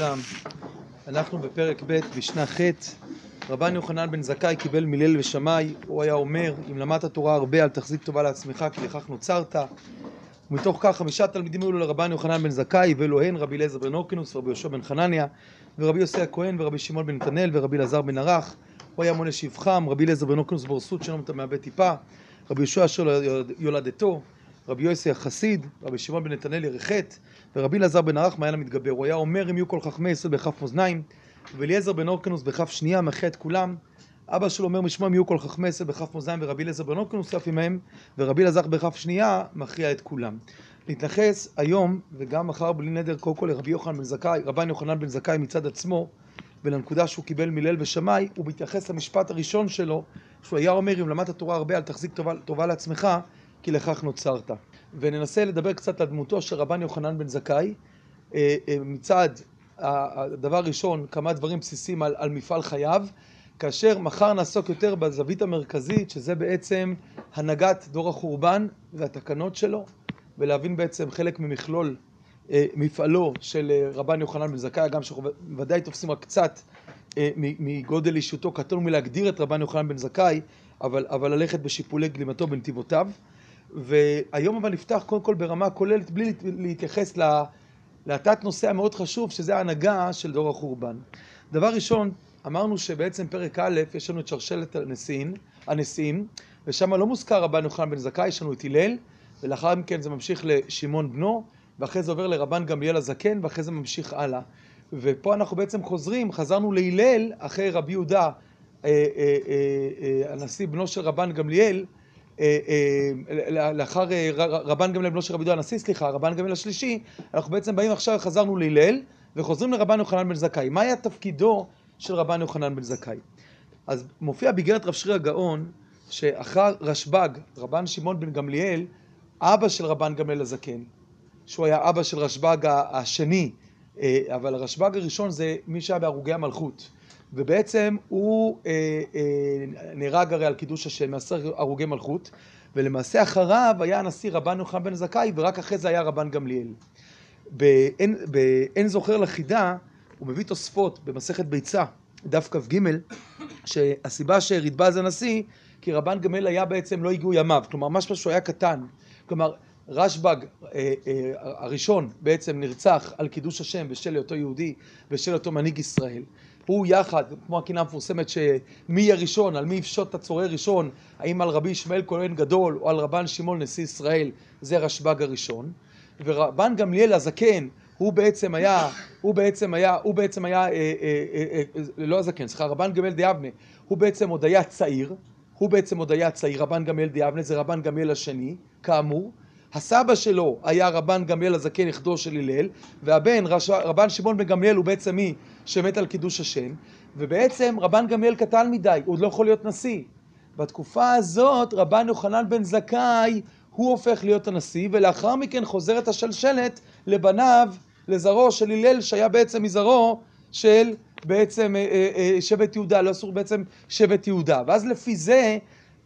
לעולם. אנחנו בפרק ב' משנה ח' רבן יוחנן בן זכאי קיבל מליל ושמאי, הוא היה אומר, אם למדת תורה הרבה אל תחזיק טובה לעצמך כי לכך נוצרת. ומתוך כך חמישה תלמידים היו לרבן יוחנן בן זכאי, ואלו הן רבי אליעזר בן אורקינוס ורבי יהושע בן חנניה ורבי יוסי הכהן ורבי שמעון בן נתנאל ורבי אלעזר בן ערך. הוא היה מונה שבחם, רבי אליעזר בן אורקינוס בורסות שלום אתה מאבד טיפה, רבי יהושע אשר יולדתו, רבי יוסי החסיד, רבי שמעון בן נתנאל ירחת, ורבי אלעזר בן ערך מעיין המתגבר. הוא היה אומר אם יהיו כל חכמי ישראל בכף מאזניים, ואליעזר בן אורקינוס בכף שנייה מחה את כולם. אבא שלו אומר משמע אם יהיו כל חכמי ישראל בכף מאזניים, ורבי אליעזר בן אורקינוס אף עמהם, ורבי אלעזר בכף שנייה מכריע את כולם. נתייחס היום וגם מחר בלי נדר קודם כל לרבי יוחנן בן זכאי, רבן יוחנן בן זכאי מצד עצמו ולנקודה שהוא קיבל מליל ושמאי, הוא מתייחס למשפט הראשון שלו, שהוא היה אומר אם למדת תורה הרבה אל תחזיק טובה, טובה לעצמך, כי לכך נוצרת. וננסה לדבר קצת על דמותו של רבן יוחנן בן זכאי. אה, אה, מצד הדבר הראשון, כמה דברים בסיסיים על, על מפעל חייו, כאשר מחר נעסוק יותר בזווית המרכזית, שזה בעצם הנהגת דור החורבן והתקנות שלו, ולהבין בעצם חלק ממכלול אה, מפעלו של רבן יוחנן בן זכאי, גם שאנחנו ודאי תופסים רק קצת מגודל אישיותו, קטון מלהגדיר את רבן יוחנן בן זכאי, אבל, אבל ללכת בשיפולי גלימתו בנתיבותיו. והיום אבל נפתח קודם כל ברמה כוללת בלי להתייחס לתת נושא המאוד חשוב שזה ההנהגה של דור החורבן. דבר ראשון, אמרנו שבעצם פרק א', יש לנו את שרשרת הנשיאים, הנשיאים ושם לא מוזכר רבן יוחנן בן זכאי, יש לנו את הלל, ולאחר מכן זה ממשיך לשמעון בנו, ואחרי זה עובר לרבן גמליאל הזקן, ואחרי זה ממשיך הלאה. ופה אנחנו בעצם חוזרים, חזרנו להלל אחרי רבי יהודה, אה, אה, אה, הנשיא בנו של רבן גמליאל, אה, אה, לאחר אה, רבן גמליאל בנו של רבי יהודה הנשיא, סליחה, רבן גמליאל השלישי, אנחנו בעצם באים עכשיו, חזרנו להלל, וחוזרים לרבן יוחנן בן זכאי. מה היה תפקידו של רבן יוחנן בן זכאי? אז מופיע באיגרת רב שרי הגאון, שאחר רשב"ג, רבן שמעון בן גמליאל, אבא של רבן גמליאל הזקן, שהוא היה אבא של רשב"ג השני, אבל הרשב"ג הראשון זה מי שהיה בהרוגי המלכות. ובעצם הוא אה, אה, נהרג הרי על קידוש השם מעשר הרוגי מלכות ולמעשה אחריו היה הנשיא רבן יוחנן בן זכאי ורק אחרי זה היה רבן גמליאל. באין, באין זוכר לחידה הוא מביא תוספות במסכת ביצה דף כ"ג שהסיבה שרידבה אז הנשיא כי רבן גמליאל היה בעצם לא הגיעו ימיו. כלומר משהו שהוא היה קטן. כלומר רשב"ג אה, אה, הראשון בעצם נרצח על קידוש השם בשל היותו יהודי בשל היותו מנהיג ישראל הוא יחד, כמו הקינה המפורסמת שמי הראשון, על מי יפשוט את הצורר ראשון, האם על רבי ישמעאל כהן גדול או על רבן שמעון נשיא ישראל, זה רשב"ג הראשון. ורבן גמליאל הזקן, הוא בעצם היה, הוא בעצם היה, הוא בעצם היה, אה, אה, אה, אה, לא הזקן, סליחה, רבן גמליאל דיאבנה, הוא בעצם עוד היה צעיר, הוא בעצם עוד היה צעיר, רבן גמליאל דיאבנה זה רבן גמליאל השני, כאמור. הסבא שלו היה רבן גמליאל הזקן נכדו של הלל, והבן רבן שמעון בן גמליאל הוא בעצם מי שמת על קידוש השם, ובעצם רבן גמליאל קטן מדי, הוא עוד לא יכול להיות נשיא. בתקופה הזאת רבן יוחנן בן זכאי הוא הופך להיות הנשיא, ולאחר מכן חוזרת השלשלת לבניו, לזרעו של הלל שהיה בעצם מזרעו של בעצם אה, אה, אה, שבט יהודה, לא אסור בעצם שבט יהודה. ואז לפי זה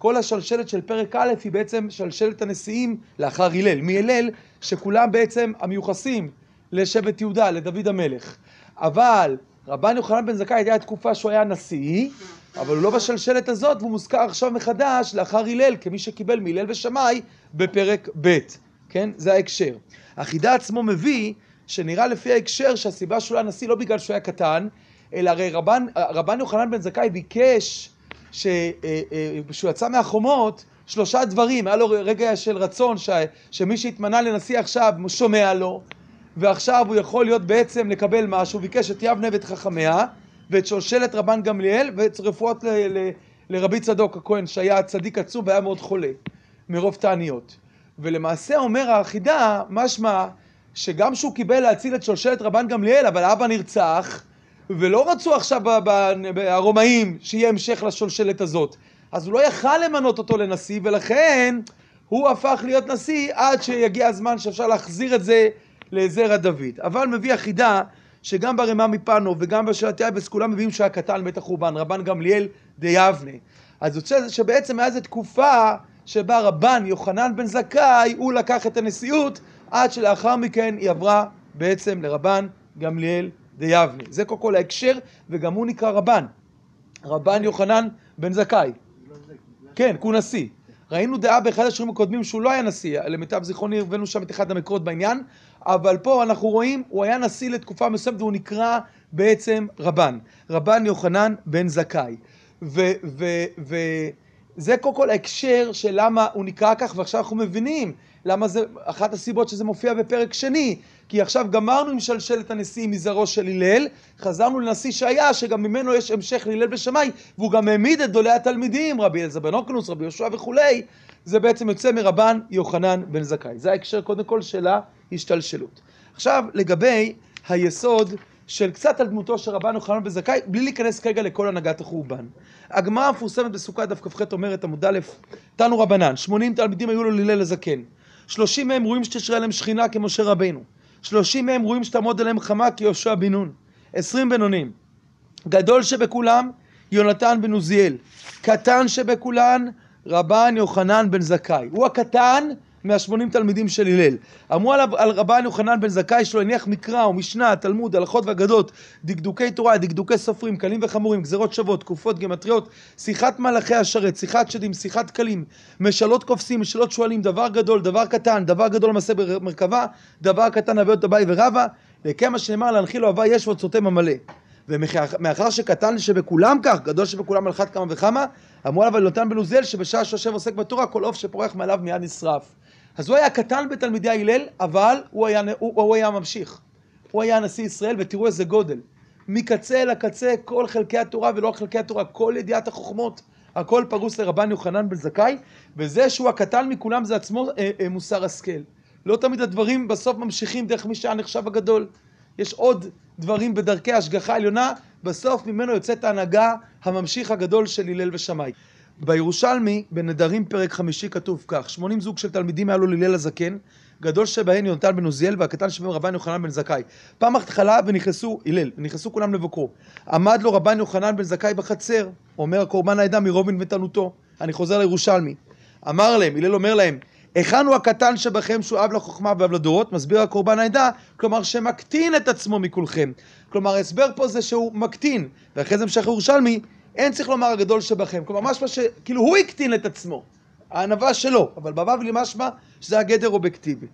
כל השלשלת של פרק א' היא בעצם שלשלת הנשיאים לאחר הלל, מהלל שכולם בעצם המיוחסים לשבט יהודה, לדוד המלך. אבל רבן יוחנן בן זכאי הייתה תקופה שהוא היה נשיא, אבל הוא לא בשלשלת הזאת והוא מוזכר עכשיו מחדש לאחר הלל כמי שקיבל מהלל ושמאי בפרק ב', כן? זה ההקשר. החידה עצמו מביא שנראה לפי ההקשר שהסיבה שהוא היה נשיא לא בגלל שהוא היה קטן, אלא הרי רבן, רבן יוחנן בן זכאי ביקש שכשהוא יצא מהחומות, שלושה דברים, היה לו רגע של רצון ש, שמי שהתמנה לנשיא עכשיו שומע לו, ועכשיו הוא יכול להיות בעצם לקבל משהו, ביקש את יבנה ואת חכמיה, ואת שושלת רבן גמליאל, ואת רפואות ל, ל, לרבי צדוק הכהן, שהיה צדיק עצום והיה מאוד חולה, מרוב תעניות. ולמעשה אומר האחידה, משמע שגם שהוא קיבל להציל את שושלת רבן גמליאל, אבל אבא נרצח, ולא רצו עכשיו הרומאים שיהיה המשך לשושלת הזאת. אז הוא לא יכל למנות אותו לנשיא, ולכן הוא הפך להיות נשיא עד שיגיע הזמן שאפשר להחזיר את זה לזרע דוד. אבל מביא החידה שגם ברמה מפנו וגם בשאלת יבס כולם מביאים שהיה קטן בית החורבן, רבן גמליאל דיבנה. אז יוצא שבעצם היה איזו תקופה שבה רבן יוחנן בן זכאי הוא לקח את הנשיאות עד שלאחר מכן היא עברה בעצם לרבן גמליאל דיבנה. זה קודם כל ההקשר, וגם הוא נקרא רבן. רבן יוחנן בן זכאי. כן, כי הוא נשיא. ראינו דעה באחד השירים הקודמים שהוא לא היה נשיא, למיטב זיכרוני הבאנו שם את אחד המקורות בעניין, אבל פה אנחנו רואים, הוא היה נשיא לתקופה מסוימת והוא נקרא בעצם רבן. רבן יוחנן בן זכאי. וזה קודם כל ההקשר של למה הוא נקרא כך, ועכשיו אנחנו מבינים למה זה, אחת הסיבות שזה מופיע בפרק שני, כי עכשיו גמרנו עם שלשלת הנשיא מזרעו של הלל, חזרנו לנשיא שהיה, שגם ממנו יש המשך להלל בשמאי, והוא גם העמיד את גדולי התלמידים, רבי אלעזר בן אוקנוס, רבי יהושע וכולי, זה בעצם יוצא מרבן יוחנן בן זכאי. זה ההקשר קודם כל של ההשתלשלות. עכשיו, לגבי היסוד של קצת על דמותו של רבן יוחנן בן זכאי, בלי להיכנס כרגע לכל הנהגת החורבן. הגמרא המפורסמת בסוכה דף כ"ח אומרת, עמוד א', תנו רבנן, 80 תלמידים היו לו להלל הזקן. 30 מהם רואים שתשרה עליהם שכינה כמשה רבינו. 30 מהם רואים שתעמוד עליהם חמה כיהושע בן נון. 20 בינונים. גדול שבכולם, יונתן בן עוזיאל. קטן שבכולן, רבן יוחנן בן זכאי. הוא הקטן מהשמונים תלמידים של הלל. אמרו עליו על רבן יוחנן בן זכאי שלו הניח מקרא ומשנה, תלמוד, הלכות ואגדות, דקדוקי תורה, דקדוקי סופרים, קלים וחמורים, גזרות שוות, תקופות, גימטריות, שיחת מלאכי השרת, שיחת שדים, שיחת קלים, משאלות קופסים, משאלות שואלים, דבר גדול, דבר קטן, דבר גדול למעשה במרכבה, דבר קטן אביות אביי ורבא, וכמה שנאמר להנחיל לו הווי יש ואוצרותיהם המלא. ומאחר שקטן שבכולם כך, גדול שבכולם על אחת כמה וכמה, אמרו עליו על יונתן בן עוזיאל שבשעה שיושב עוסק בתורה, כל עוף שפורח מעליו מיד נשרף. אז הוא היה קטן בתלמידי ההלל, אבל הוא היה, הוא, הוא היה ממשיך. הוא היה נשיא ישראל, ותראו איזה גודל. מקצה לקצה, כל חלקי התורה, ולא רק חלקי התורה, כל ידיעת החוכמות, הכל פרוס לרבן יוחנן בן זכאי, וזה שהוא הקטן מכולם זה עצמו אה, אה, מוסר השכל. לא תמיד הדברים בסוף ממשיכים דרך מי שהיה נחשב הגדול. יש עוד דברים בדרכי השגחה עליונה, בסוף ממנו יוצאת ההנהגה הממשיך הגדול של הלל ושמאי. בירושלמי, בנדרים פרק חמישי, כתוב כך: שמונים זוג של תלמידים היה לו להלל הזקן, גדול שבהן יונתן בן עוזיאל, והקטן שבהם רבן יוחנן בן זכאי. פעם אחת חלה ונכנסו, הלל, ונכנסו כולם לבקרו. עמד לו רבן יוחנן בן זכאי בחצר, אומר הקורבן העדה מרובין ותנותו. אני חוזר לירושלמי. אמר להם, הלל אומר להם, היכן הוא הקטן שבכם שהוא אב לחוכמה ואב לדורות? מסביר הקורבן העדה, כלומר שמקטין את עצמו מכולכם. כלומר ההסבר פה זה שהוא מקטין, ואחרי זה המשך ירושלמי, אין צריך לומר הגדול שבכם. כלומר משמע שכאילו הוא הקטין את עצמו, הענווה שלו, אבל בבבלי משמע שזה הגדר אובייקטיבי.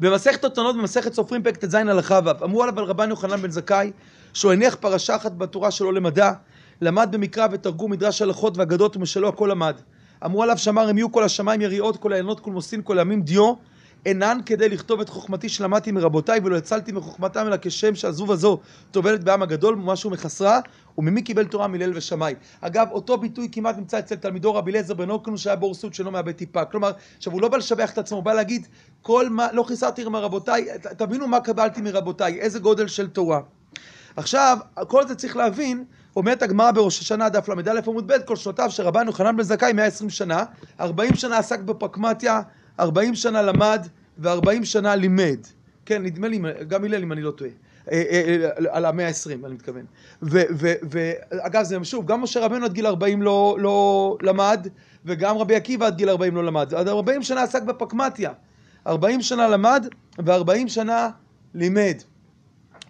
במסכת אותנות במסכת סופרים פרק ט"ז הלכה ו' אמרו עליו על רבן יוחנן בן זכאי שהוא הניח פרשה אחת בתורה שלו למדע למד במקרא ותרגום מדרש הלכות ואגדות ומשלו הכל למד אמרו עליו שמר הם יהיו כל השמיים יריעות כל העיינות כל מוסין כל הימים דיו אינן כדי לכתוב את חוכמתי שלמדתי מרבותיי ולא הצלתי מחוכמתם אלא כשם שעזוב הזו טובלת בעם הגדול ומשהו מחסרה וממי קיבל תורה מליל ושמיים. אגב אותו ביטוי כמעט נמצא אצל תלמידו רבי אליעזר בן אוקנו שהיה בורסות שלא מאבד טיפה כלומר עכשיו הוא לא בא לשבח את עצמו הוא בא להגיד כל מה לא חיסרתי מרבותיי תבינו מה קבלתי מרבותיי איזה גודל של תורה עכשיו כל זה צריך להבין אומרת הגמרא בראש השנה דף ל"א עמוד ב' כל שנותיו של רבן יוחנן בן זכאי 120 שנה 40 שנה עסק בפרקמטיה 40 שנה למד ו-40 שנה לימד. כן, נדמה לי, גם הלל אם אני לא טועה. אה, אה, אה, על המאה ה-20, אני מתכוון. ואגב, זה שוב, גם משה רבנו עד גיל 40 לא, לא למד, וגם רבי עקיבא עד גיל 40 לא למד. עד 40 שנה עסק בפקמטיה. 40 שנה למד, ו-40 שנה לימד.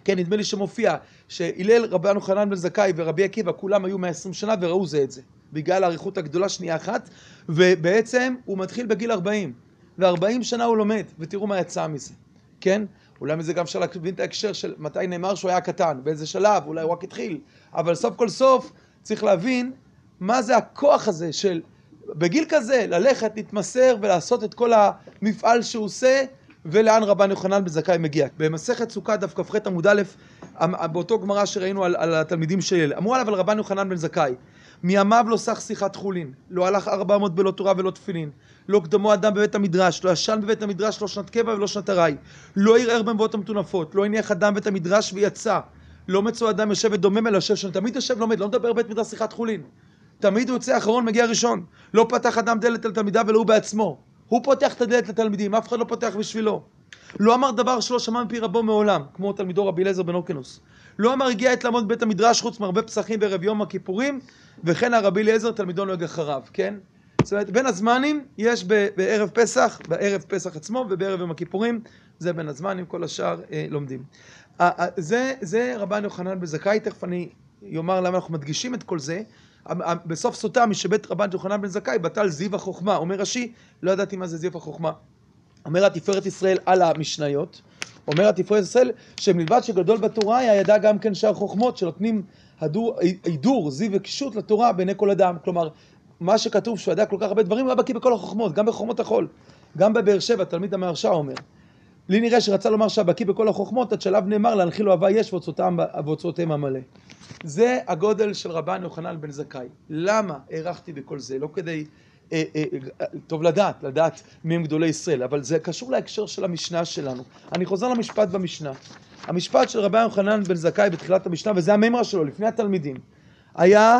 כן, נדמה לי שמופיע שהלל, רבנו חנן בן זכאי ורבי עקיבא, כולם היו 120 שנה וראו זה את זה. בגלל האריכות הגדולה שנייה אחת, ובעצם הוא מתחיל בגיל 40. ו-40 שנה הוא לומד, ותראו מה יצא מזה, כן? אולי מזה גם אפשר להבין את ההקשר של מתי נאמר שהוא היה קטן, באיזה שלב, אולי הוא רק התחיל, אבל סוף כל סוף צריך להבין מה זה הכוח הזה של בגיל כזה ללכת, להתמסר ולעשות את כל המפעל שהוא עושה ולאן רבן יוחנן בזכאי מגיע. במסכת סוכה דף כ"ח עמוד א', באותו גמרא שראינו על, על התלמידים של אמרו עליו על רבן יוחנן בן זכאי מימיו לא סך שיחת חולין, לא הלך ארבע מאות בלא תורה ולא תפילין, לא קדמו אדם בבית המדרש, לא ישן בבית המדרש לא שנת קבע ולא שנת ארעי, לא ערער במבואות המטונפות, לא הניח אדם בבית המדרש ויצא, לא מצאו אדם יושב ודומם אלא יושב שם, תמיד יושב לומד, לא מדבר בבית מדרש שיחת חולין, תמיד הוא יוצא אחרון, מגיע ראשון, לא פתח אדם דלת לתלמידיו ולא הוא בעצמו, הוא פותח את הדלת לתלמידים, אף אחד לא פותח בשבילו. לא אמר דבר שלא שמע מפי רבו מעולם, כמו תלמידו רבי אליעזר בן אוקנוס. לא אמר הגיע עת לעמוד בבית המדרש חוץ מהרבה פסחים בערב יום הכיפורים, וכן הרבי אליעזר תלמידו נוהג אחריו, כן? זאת אומרת, בין הזמנים יש בערב פסח, בערב פסח עצמו ובערב יום הכיפורים, זה בין הזמנים, כל השאר אה, לומדים. אה, אה, זה, זה רבן יוחנן בן זכאי, תכף אני אומר למה אנחנו מדגישים את כל זה. בסוף סוטה משבית רבן יוחנן בן זכאי, בטל זיו החוכמה. אומר רש"י, לא ידעתי מה זה זיו החוכמה. אומר התפארת ישראל על המשניות, אומר התפארת ישראל שמלבד שגדול בתורה היה ידע גם כן שאר חוכמות שנותנים הידור, זיו וקישוט לתורה בעיני כל אדם. כלומר, מה שכתוב שהוא ידע כל כך הרבה דברים, הוא היה בקיא בכל החוכמות, גם בחוכמות החול. גם בבאר שבע, תלמיד המהרשע אומר. לי נראה שרצה לומר שהיה בקיא בכל החוכמות, עד שלב נאמר להנחיל אוהבה יש ואוצרותיהם המלא. זה הגודל של רבן יוחנן בן זכאי. למה הארכתי בכל זה? לא כדי... אה, אה, אה, טוב לדעת, לדעת מי הם גדולי ישראל, אבל זה קשור להקשר של המשנה שלנו. אני חוזר למשפט במשנה. המשפט של רבי יוחנן בן זכאי בתחילת המשנה, וזה המימרה שלו, לפני התלמידים, היה,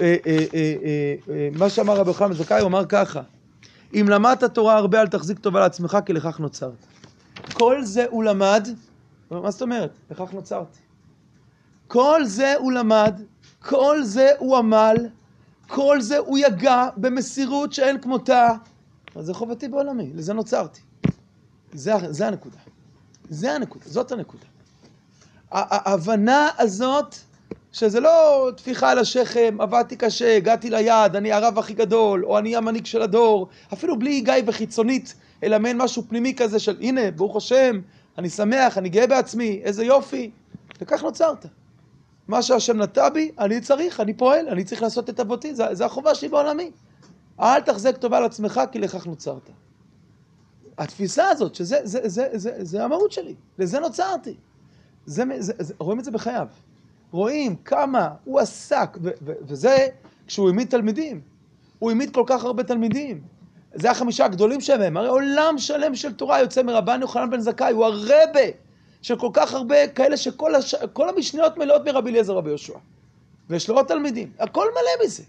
אה, מה שאמר רבי יוחנן בן זכאי, הוא אמר ככה, אם למדת תורה הרבה אל תחזיק טובה לעצמך, כי לכך נוצרת. כל זה הוא למד, מה זאת אומרת? לכך נוצרתי. כל זה הוא למד, כל זה הוא עמל, כל זה הוא יגע במסירות שאין כמותה. אז זה חובתי בעולמי, לזה נוצרתי. זה, זה הנקודה. זה הנקודה, זאת הנקודה. ההבנה הזאת, שזה לא טפיחה על השכם, עבדתי קשה, הגעתי ליעד, אני הרב הכי גדול, או אני המנהיג של הדור, אפילו בלי היגעי וחיצונית, אלא מעין משהו פנימי כזה של הנה, ברוך השם, אני שמח, אני גאה בעצמי, איזה יופי. וכך נוצרת. מה שהשם נטע בי, אני צריך, אני פועל, אני צריך לעשות את אבותי, זה, זה החובה שלי בעולמי. אל תחזק טובה על עצמך, כי לכך נוצרת. התפיסה הזאת, שזה זה, זה, זה, זה המהות שלי, לזה נוצרתי. זה, זה, זה, רואים את זה בחייו. רואים כמה הוא עסק, ו, ו, וזה כשהוא העמיד תלמידים. הוא העמיד כל כך הרבה תלמידים. זה החמישה הגדולים שלהם. הרי עולם שלם של תורה יוצא מרבן יוחנן בן זכאי, הוא הרבה של כל כך הרבה כאלה שכל הש... המשניות מלאות מרבי אליעזר רבי יהושע. ויש לו עוד תלמידים, הכל מלא מזה.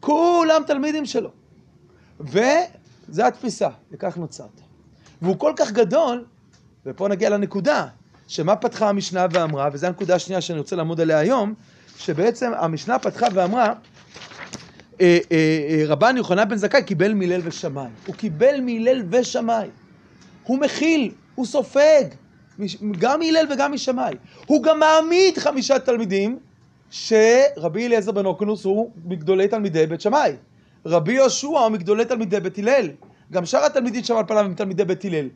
כולם תלמידים שלו. וזה התפיסה, וכך נוצרת. והוא כל כך גדול, ופה נגיע לנקודה, שמה פתחה המשנה ואמרה, וזו הנקודה השנייה שאני רוצה לעמוד עליה היום, שבעצם המשנה פתחה ואמרה, אה, אה, אה, רבן יוחנן בן זכאי קיבל מהלל ושמאי. הוא קיבל מהלל ושמאי. הוא מכיל, הוא סופג, גם מהלל וגם משמאי. הוא גם מעמיד חמישה תלמידים, שרבי אליעזר בן אוקנוס הוא מגדולי תלמידי בית שמאי. רבי יהושע הוא מגדולי תלמידי בית הלל. גם שאר התלמידים שם על פניו הם תלמידי בית הלל.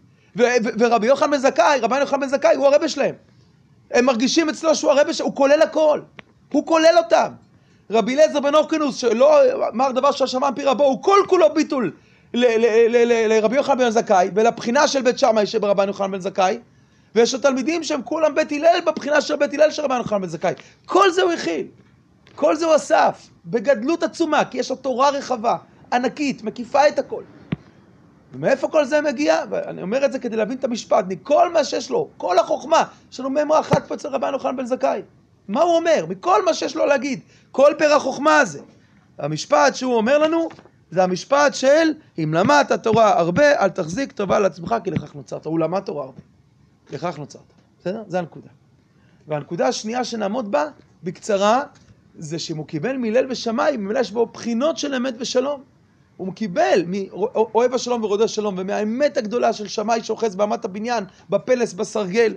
ורבי יוחנן בן זכאי, רבי יוחנן בן זכאי הוא הרבה שלהם. הם מרגישים אצלו שהוא הרבה שלהם, הוא כולל הכל. הוא כולל אותם. רבי אליעזר בן אורקינוס, שלא אמר דבר שהשמיים פי רבו, הוא כל כולו ביטול לרבי יוחנן בן זכאי, ולבחינה של בית שמאי שברבן יוחנן בן זכאי, ויש לו תלמידים שהם כולם בית הלל בבחינה של בית הלל של רבן יוחנן בן זכאי. כל זה הוא הכיל. כל זה הוא אסף, בגדלות עצומה, כי יש לו תורה רחבה, ענקית, מקיפה את הכל. ומאיפה כל זה מגיע? ואני אומר את זה כדי להבין את המשפט, מכל מה שיש לו, כל החוכמה, יש לנו מימרה אחת פה אצל רבן יוחנן בן זכאי. מה הוא אומר? מכל מה שיש לו להגיד, כל פר החוכמה הזה. המשפט שהוא אומר לנו, זה המשפט של אם למדת תורה הרבה, אל תחזיק טובה לעצמך, כי לכך נוצרת. הוא למד תורה הרבה. לכך נוצרת. בסדר? זה הנקודה. והנקודה השנייה שנעמוד בה, בקצרה, זה שאם הוא קיבל מהלל ושמאי, ממילא יש בו בחינות של אמת ושלום. הוא קיבל מאוהב השלום ורודה שלום, ומהאמת הגדולה של שמאי שאוחז באמת הבניין, בפלס, בסרגל.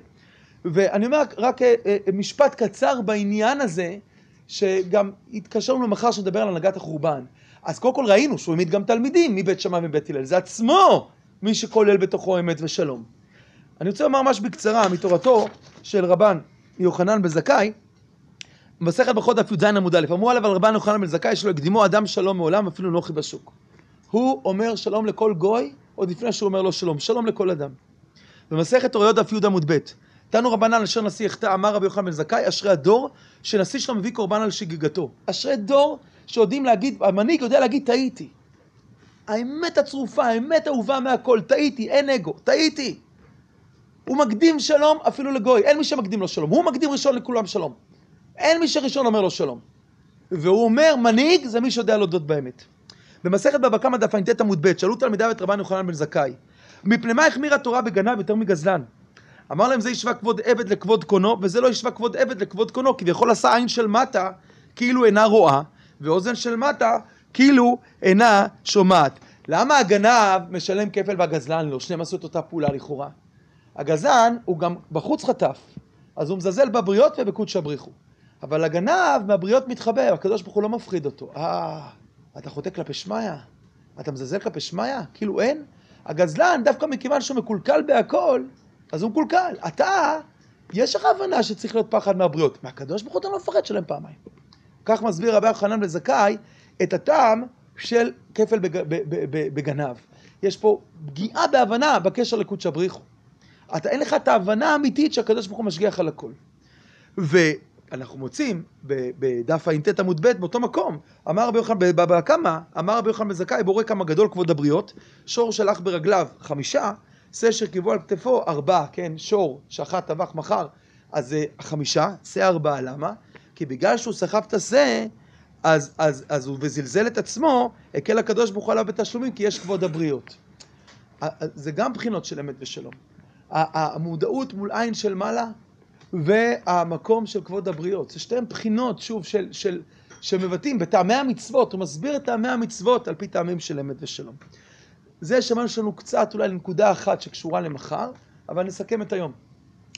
ואני אומר רק אה, אה, משפט קצר בעניין הזה, שגם התקשרנו למחר שנדבר על הנהגת החורבן. אז קודם כל ראינו שהוא העמיד גם תלמידים מבית שמאי ומבית הלל. זה עצמו מי שכולל בתוכו אמת ושלום. אני רוצה לומר ממש בקצרה מתורתו של רבן יוחנן בן זכאי, במסכת ברכות דף י"ז עמוד א', אמרו עליו על רבן יוחנן בן זכאי שלא הקדימו אדם שלום מעולם אפילו נוחי בשוק. הוא אומר שלום לכל גוי עוד לפני שהוא אומר לו שלום, שלום לכל אדם. במסכת אוריות דף י' עמוד ב', תנו רבנן אשר נשיא יחטא אמר רבי יוחנן בן זכאי אשרי הדור שנשיא שלו מביא קורבן על שגיגתו. אשרי דור שיודעים להגיד, המנהיג יודע להגיד טעיתי. האמת הצרופה, האמת האהובה מהכל, טעיתי, אין אגו, טעיתי. הוא מקדים שלום אפילו לגוי, אין מי שמקדים לו שלום, הוא מקדים ראשון לכולם שלום. אין מי שראשון אומר לו שלום. והוא אומר, מנהיג זה מי שיודע להודות באמת. במסכת בבא קמא דף ע"ט עמוד ב', שאלו תלמידיו את רבן יוחנן בן זכאי, מפני מה החמירה התורה בגנב יותר מגזלן? אמר להם זה ישווה כבוד עבד לכבוד קונו, וזה לא ישווה כבוד עבד לכבוד קונו, כביכול עשה עין של מטה כאילו אינה רואה, ואוזן של מטה כאילו אינה שומעת. למה הגנב משלם כפל והגזלן לא? שניהם עשו את אותה פעולה לכאורה. הגזלן הוא גם בחוץ חטף, אז הוא מזלזל בבריות ובקודש הבריחו. אבל הגנב מהבריות מתחבא, הקדוש ברוך הוא לא מפחיד אותו. אה, אתה חוטא כלפי שמיא? אתה מזלזל כלפי שמיא? כאילו אין? הגזלן, דווקא מכיוון שהוא מקולקל בהכל, אז הוא מקולקל. אתה, יש לך הבנה שצריך להיות פחד מהבריות. מהקדוש ברוך הוא אתה לא מפחד שלהם פעמיים. כך מסביר רבי יוחנן לזכאי את הטעם של כפל בג... בגנב. יש פה פגיעה בהבנה בקשר לקודש הבריחו. אתה אין לך את ההבנה האמיתית שהקדוש ברוך הוא משגיח על הכל. ואנחנו מוצאים בדף ע"ט עמוד ב' באותו מקום, אמר רבי יוחנן, בבבא קמא, אמר רבי יוחנן בזכאי, בורא כמה גדול כבוד הבריות, שור שלח ברגליו חמישה, שא שרכבו על כתפו ארבעה, כן, שור שחט טבח מחר, אז זה חמישה, שא ארבעה, למה? כי בגלל שהוא סחב את השא, אז, אז, אז הוא וזלזל את עצמו, הקל הקדוש ברוך הוא עליו בתשלומים, כי יש כבוד הבריות. זה גם בחינות של אמת ושלום. המודעות מול עין של מעלה, והמקום של כבוד הבריות. זה שתיהן בחינות, שוב, של, של, שמבטאים בטעמי המצוות, הוא מסביר את טעמי המצוות על פי טעמים של אמת ושלום. זה שמענו שלנו קצת אולי לנקודה אחת שקשורה למחר, אבל נסכם את היום.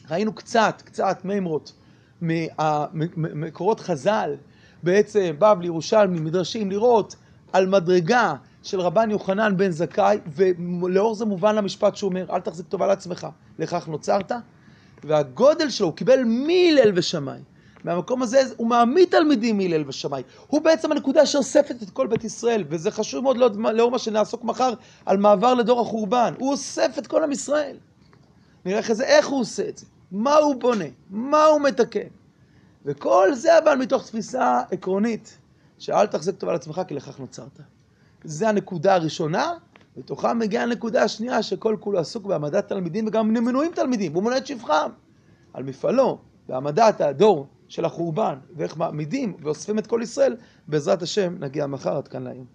ראינו קצת, קצת מימרות ממקורות חז"ל, בעצם בבלי, ירושלמי, מדרשים, לראות על מדרגה של רבן יוחנן בן זכאי, ולאור זה מובן למשפט שהוא אומר, אל תחזיק טובה לעצמך, לכך נוצרת. והגודל שלו, הוא קיבל מהלל ושמאי. מהמקום הזה הוא מעמיד תלמידים מהלל ושמאי. הוא בעצם הנקודה שאוספת את כל בית ישראל, וזה חשוב מאוד לאור מה שנעסוק מחר על מעבר לדור החורבן. הוא אוסף את כל עם ישראל. נראה אחרי זה איך הוא עושה את זה, מה הוא בונה, מה הוא מתקן. וכל זה אבל מתוך תפיסה עקרונית, שאל תחזק טובה לעצמך כי לכך נוצרת. זה הנקודה הראשונה, בתוכה מגיעה הנקודה השנייה שכל כולו עסוק בהעמדת תלמידים וגם מנויים תלמידים, הוא מונה את שבחם על מפעלו בהעמדת הדור של החורבן ואיך מעמידים ואוספים את כל ישראל, בעזרת השם נגיע מחר עד כאן להיום.